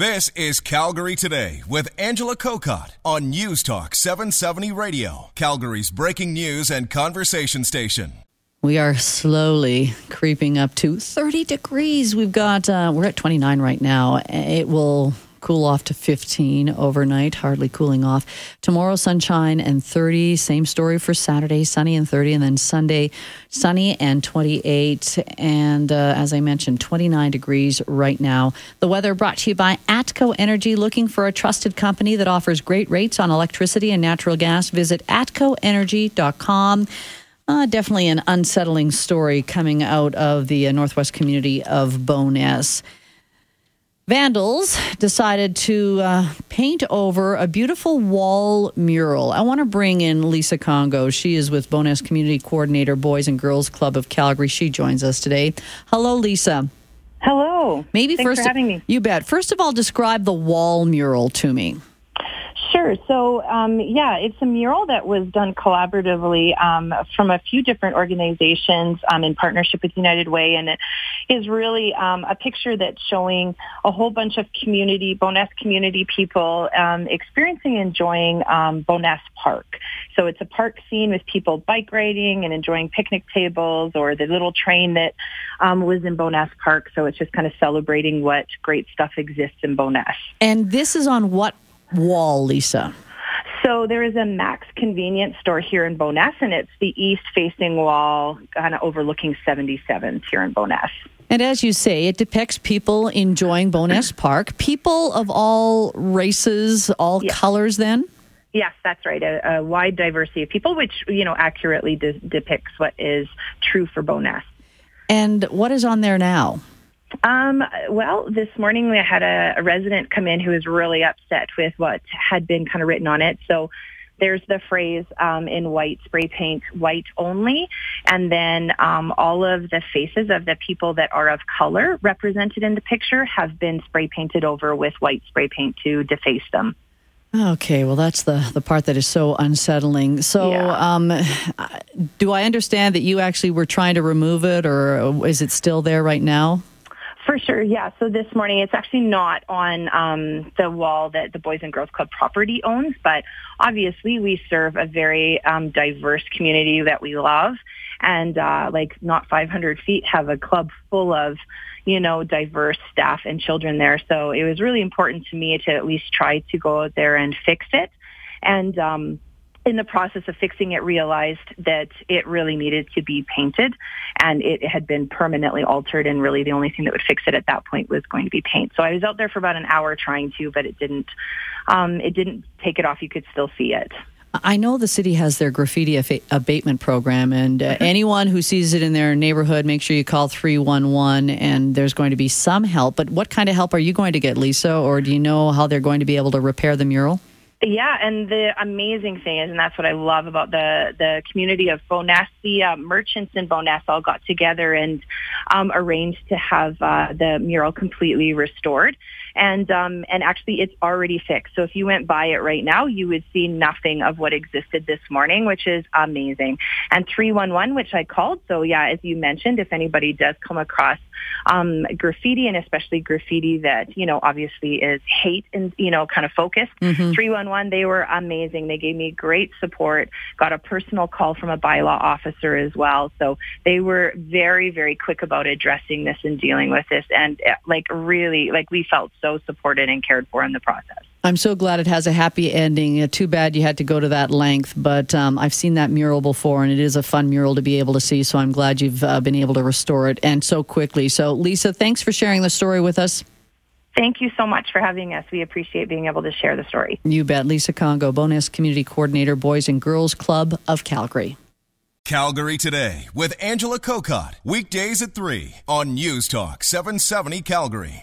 This is Calgary Today with Angela Kokott on News Talk 770 Radio, Calgary's breaking news and conversation station. We are slowly creeping up to 30 degrees. We've got, uh, we're at 29 right now. It will cool off to 15 overnight, hardly cooling off. Tomorrow, sunshine and 30. Same story for Saturday, sunny and 30. And then Sunday, sunny and 28. And uh, as I mentioned, 29 degrees right now. The weather brought to you by Atco Energy. Looking for a trusted company that offers great rates on electricity and natural gas? Visit atcoenergy.com. Uh, definitely an unsettling story coming out of the uh, northwest community of Bowness. Vandals decided to uh, paint over a beautiful wall mural. I want to bring in Lisa Congo. She is with Bowness Community Coordinator, Boys and Girls Club of Calgary. She joins us today. Hello, Lisa. Hello. Maybe Thanks first for having me. You bet. First of all, describe the wall mural to me. Sure. So, um, yeah, it's a mural that was done collaboratively um, from a few different organizations um, in partnership with United Way, and it is really um, a picture that's showing a whole bunch of community, Bowness community people um, experiencing and enjoying um, Bowness Park. So it's a park scene with people bike riding and enjoying picnic tables, or the little train that was in Bowness Park. So it's just kind of celebrating what great stuff exists in Bowness. And this is on what wall, Lisa? So there is a Mac's convenience store here in Bowness, and it's the east-facing wall, kind of overlooking 77th here in Bowness. And as you say, it depicts people enjoying Bowness Park, people of all races, all Yes. colors, then? Yes, that's right. A, a wide diversity of people, which you know accurately de- depicts what is true for Bowness. And what is on there now? Um, well, this morning we had a, a resident come in who was really upset with what had been kind of written on it. So there's the phrase um, in white spray paint, white only, and then um, all of the faces of the people that are of color represented in the picture have been spray painted over with white spray paint to deface them. Okay, well, that's the, the part that is so unsettling. So, Yeah. um, do I understand that you actually were trying to remove it, or is it still there right now? For sure, yeah. So this morning, it's actually not on um, the wall that the Boys and Girls Club property owns, but obviously we serve a very um, diverse community that we love, and uh, like not 500 feet have a club full of, you know, diverse staff and children there. So it was really important to me to at least try to go out there and fix it, and. Um, in the process of fixing it, realized that it really needed to be painted and it had been permanently altered and really the only thing that would fix it at that point was going to be paint. So I was out there for about an hour trying to, but it didn't, um, it didn't take it off. You could still see it. I know the city has their graffiti abatement program, and uh, anyone who sees it in their neighborhood, make sure you call 311, and there's going to be some help. But what kind of help are you going to get, Lisa, or do you know how they're going to be able to repair the mural? Yeah, and the amazing thing is, and that's what I love about the the community of Bowness, the uh, merchants in Bowness all got together and um, arranged to have uh, the mural completely restored. And um, and actually, it's already fixed. So if you went by it right now, you would see nothing of what existed this morning, which is amazing. And 311, which I called. So yeah, as you mentioned, if anybody does come across um, graffiti and especially graffiti that, you know, obviously is hate and, you know, kind of focused. 311, they were amazing. They gave me great support, got a personal call from a bylaw officer as well. So they were very, very quick about addressing this and dealing with this. And uh, like really, like we felt so supported and cared for in the process. I'm so glad it has a happy ending. Too bad you had to go to that length, but um, I've seen that mural before, and it is a fun mural to be able to see. So I'm glad you've uh, been able to restore it and so quickly. So, Lisa, thanks for sharing the story with us. Thank you so much for having us. We appreciate being able to share the story. You bet. Lisa Congo, Bowness Community Coordinator, Boys and Girls Club of Calgary. Calgary Today with Angela Kokott, weekdays at 3 on News Talk 770 Calgary.